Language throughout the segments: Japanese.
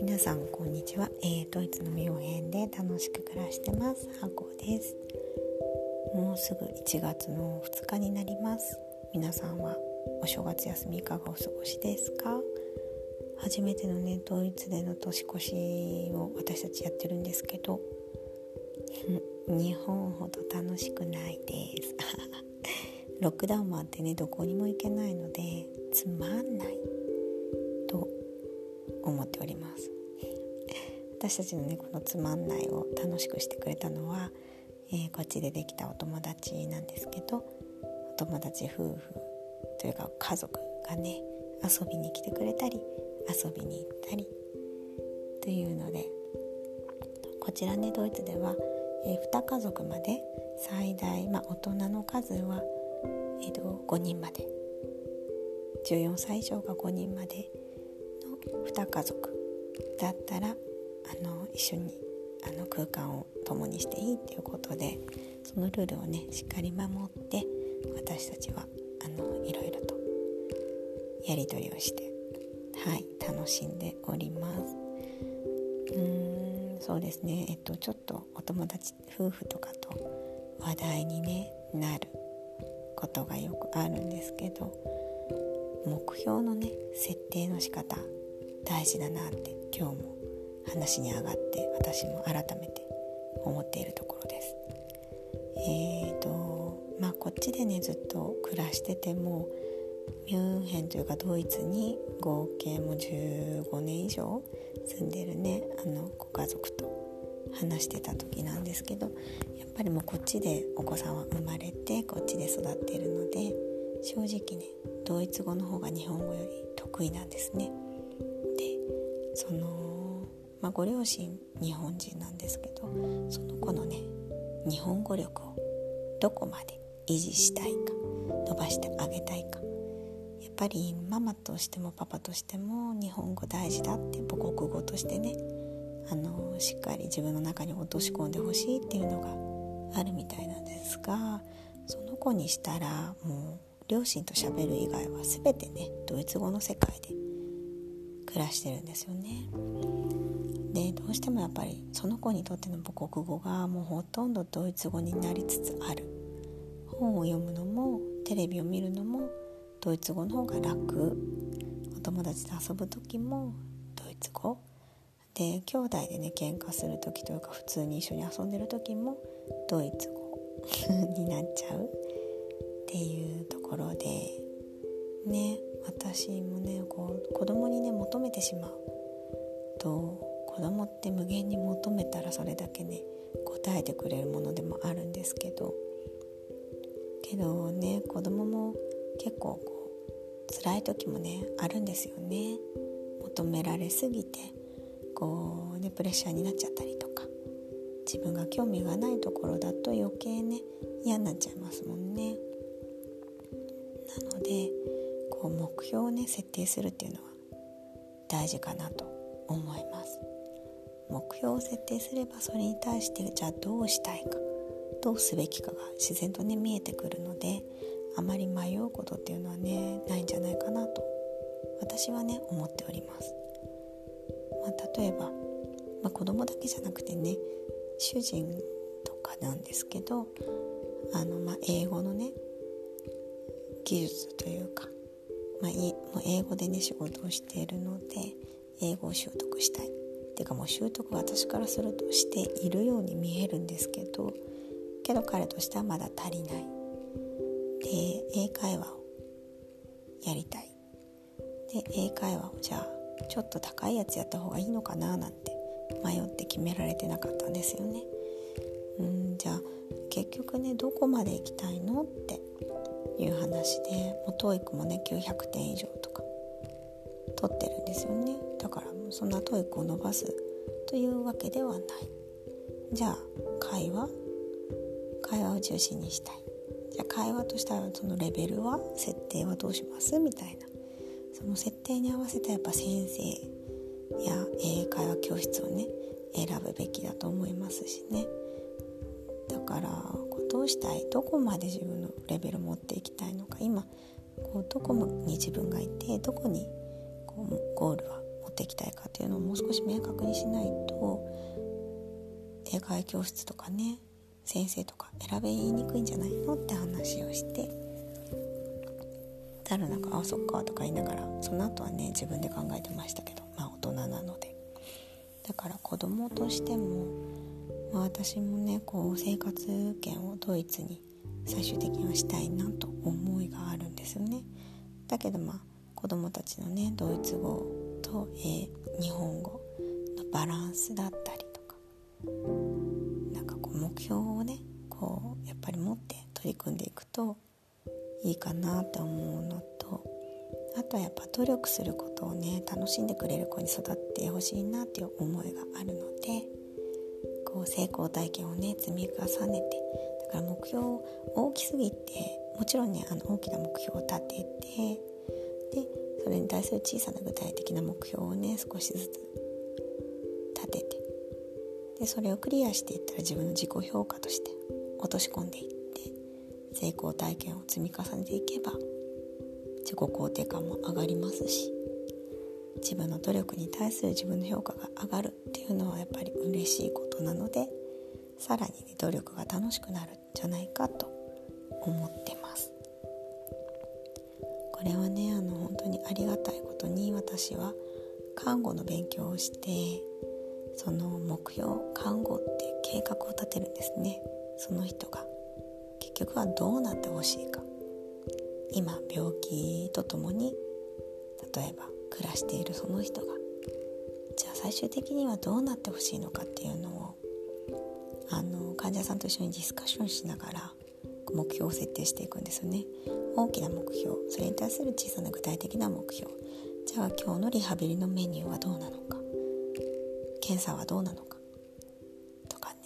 皆さんこんにちは、えー、ドイツのミオ編で楽しく暮らしてます。ハコです。もうすぐ1月の2日になります。皆さんはお正月休みいかがお過ごしですか？初めてのねドイツでの年越しを私たちやってるんですけど日本ほど楽しくないです。ロックダウンもあってねどこにも行けないのでつまんない。と思っております。私たちのねこのつまんないを楽しくしてくれたのは、えー、こっちでできたお友達なんですけどお友達夫婦というか家族がね遊びに来てくれたり遊びに行ったりというのでこちらねドイツでは、えー、2家族まで最大、まあ、大人の数は、えーと、と5人まで。14歳以上が5人までの2家族だったらあの一緒にあの空間を共にしていいっていうことでそのルールをねしっかり守って私たちはあのいろいろとやり取りをしてはい楽しんでおります。うーんそうですね。えっとちょっとお友達夫婦とかと話題に、ね、なることがよくあるんですけど目標のね設定の仕方大事だなって今日も話に上がって私も改めて思っているところです。えーとまあこっちでねずっと暮らしててもミュンヘンというかドイツに合計も15年以上住んでるねあのご家族と話してた時なんですけどぱりもうこっちでお子さんは生まれてこっちで育ってるので正直ねドイツ語の方が日本語より得意なんですね。でその、まあ、ご両親日本人なんですけどその子のね日本語力をどこまで維持したいか伸ばしてあげたいかやっぱりママとしてもパパとしても日本語大事だって母国語としてねあのしっかり自分の中に落とし込んでほしいっていうのがあるみたいなんですがその子にしたらもう両親と喋る以外は全てねドイツ語の世界で暮らしてるんですよね。でどうしてもやっぱりその子にとっての母国語がもうほとんどドイツ語になりつつある。本を読むのもテレビを見るのもドイツ語の方が楽。お友達と遊ぶ時もドイツ語。で兄弟でね喧嘩する時というか普通に一緒に遊んでる時もドイツ語になっちゃうっていうところでね私もねこう子供にね求めてしまうと子供って無限に求めたらそれだけね答えてくれるものでもあるんですけどけどね子供も結構こう辛い時もねあるんですよね。求められすぎてこうねプレッシャーになっちゃったりとか。自分が興味がないところだと余計ね嫌になっちゃいますもんね。なのでこう目標をね設定するっていうのは大事かなと思います。目標を設定すればそれに対してじゃあどうしたいかどうすべきかが自然とね見えてくるのであまり迷うことっていうのはねないんじゃないかなと私はね思っております、まあ、例えば、まあ、子供だけじゃなくてね主人とかなんですけどあの、まあ、英語のね技術というか、まあ、いもう英語でね仕事をしているので英語を習得したい。っていうかもう習得私からするとしているように見えるんですけどけど彼としてはまだ足りない。で英会話をやりたい。で英会話をじゃあちょっと高いやつやった方がいいのかななんて迷って決められてなかったんですよね。うんじゃあ結局ねどこまで行きたいのっていう話でもう TOEIC もね900点以上とか取ってるんですよね。だからそんな TOEIC を伸ばすというわけではない。じゃあ会話？会話を中心にしたい。じゃあ会話としたらそのレベルは？設定はどうします？みたいな。その設定に合わせたやっぱ先生や英会話教室をね選ぶべきだと思いますしね。だからどうしたい？どこまで自分のレベル持っていきたいのか。今こうどこに自分がいてどこにこうゴールは持っていきたいかっていうのをもう少し明確にしないと英会話教室とかね先生とか選べにくいんじゃないのって話をして。たらなんか「あそっか」とか言いながらその後はね自分で考えてましたけど。人なので。だから子供としても、まあ、私もねこう生活圏をドイツに最終的にはしたいなと思いがあるんですよね。だけどまあ子供たちのねドイツ語と、えー、日本語のバランスだったりとかなんかこう目標をねこうやっぱり持って取り組んでいくといいかなって思うのとあとはやっぱ努力することをね楽しんでくれる子に育ってほしいなっていう思いがあるのでこう成功体験をね積み重ねてだから目標を大きすぎてもちろんねあの大きな目標を立ててでそれに対する小さな具体的な目標をね少しずつ立ててでそれをクリアしていったら自分の自己評価として落とし込んでいって成功体験を積み重ねていけば自己肯定感も上がりますし自分の努力に対する自分の評価が上がるっていうのはやっぱり嬉しいことなのでさらに、ね、努力が楽しくなるんじゃないかと思ってます。これはねあの本当にありがたいことに私は看護の勉強をしてその目標看護って計画を立てるんですね。その人が。結局はどうなってほしいか。今病気とともに例えば暮らしているその人がじゃあ最終的にはどうなってほしいのかっていうのをあの患者さんと一緒にディスカッションしながら目標を設定していくんですよね。大きな目標それに対する小さな具体的な目標。じゃあ今日のリハビリのメニューはどうなのか。検査はどうなのか。とかね。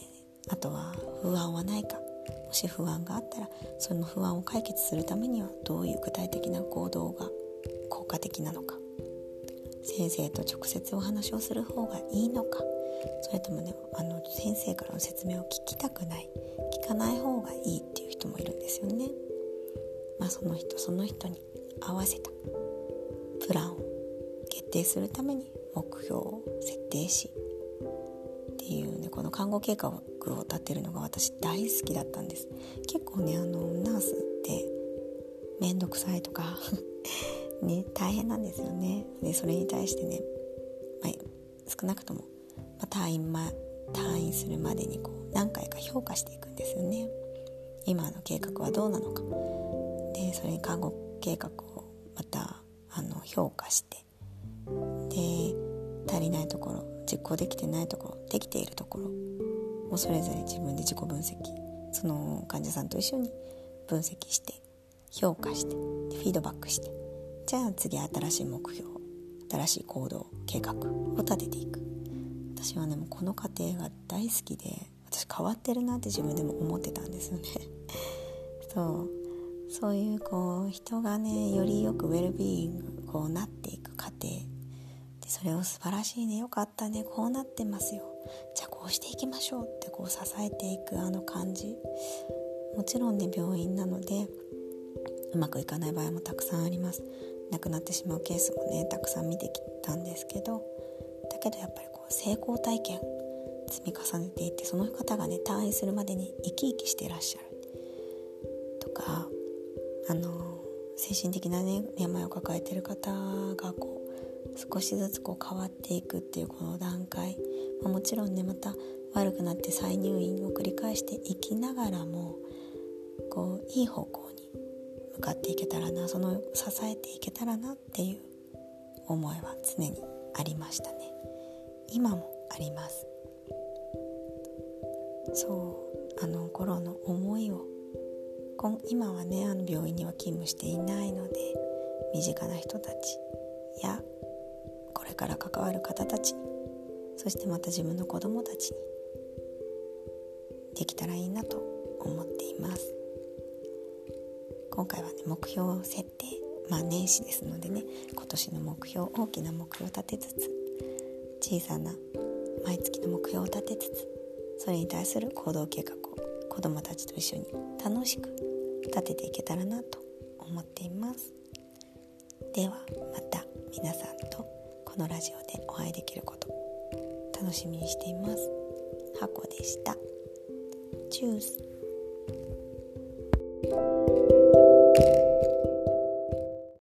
あとは不安はないか。もし不安があったらその不安を解決するためにはどういう具体的な行動が効果的なのか。先生と直接お話をする方がいいのか。それともねあの先生からの説明を聞きたくない。聞かない方がいいっていう人もいるんですよね。まあ、その人その人に合わせた。プランを決定するために目標を設定し。っていうねこの看護計画を立てるのが私大好きだったんです。結構ねあのナースって面倒くさいとか ね大変なんですよね。でそれに対してね、まあ、少なくとも、まあ、退院、ま、退院するまでにこう何回か評価していくんですよね。今の計画はどうなのか。でそれに看護計画をまたあの評価してで足りないところ実行できてないところできているところをそれぞれ自分で自己分析その患者さんと一緒に分析して評価してフィードバックしてじゃあ次新しい目標新しい行動計画を立てていく。私はねもうこの過程が大好きで私変わってるなって自分でも思ってたんですよね。そう。そういうこう人がねよりよくウェルビーイングこうなっていく過程。でそれを素晴らしいねよかったねこうなってますよ。こうしていきましょうってこう支えていくあの感じ。もちろんね病院なのでうまくいかない場合もたくさんあります。亡くなってしまうケースもねたくさん見てきたんですけどだけどやっぱりこう成功体験積み重ねていってその方がね退院するまでに生き生きしていらっしゃる。とかあの精神的なね病を抱えてる方がこう少しずつこう変わっていくっていうこの段階、まあ、もちろんねまた悪くなって再入院を繰り返していきながらもこういい方向に向かっていけたらなその支えていけたらなっていう思いは常にありましたね。今もあります。そうあの頃の思いを今はねあの病院には勤務していないので身近な人たちやから関わる方たちにそしてまた自分の子供たちにできたらいいなと思っています。今回はね目標を設定まあ年始ですのでね今年の目標大きな目標を立てつつ小さな毎月の目標を立てつつそれに対する行動計画を子どもたちと一緒に楽しく立てていけたらなと思っています。ではまた皆さんとこのラジオでお会いできること楽しみにしています。箱でした。チュース。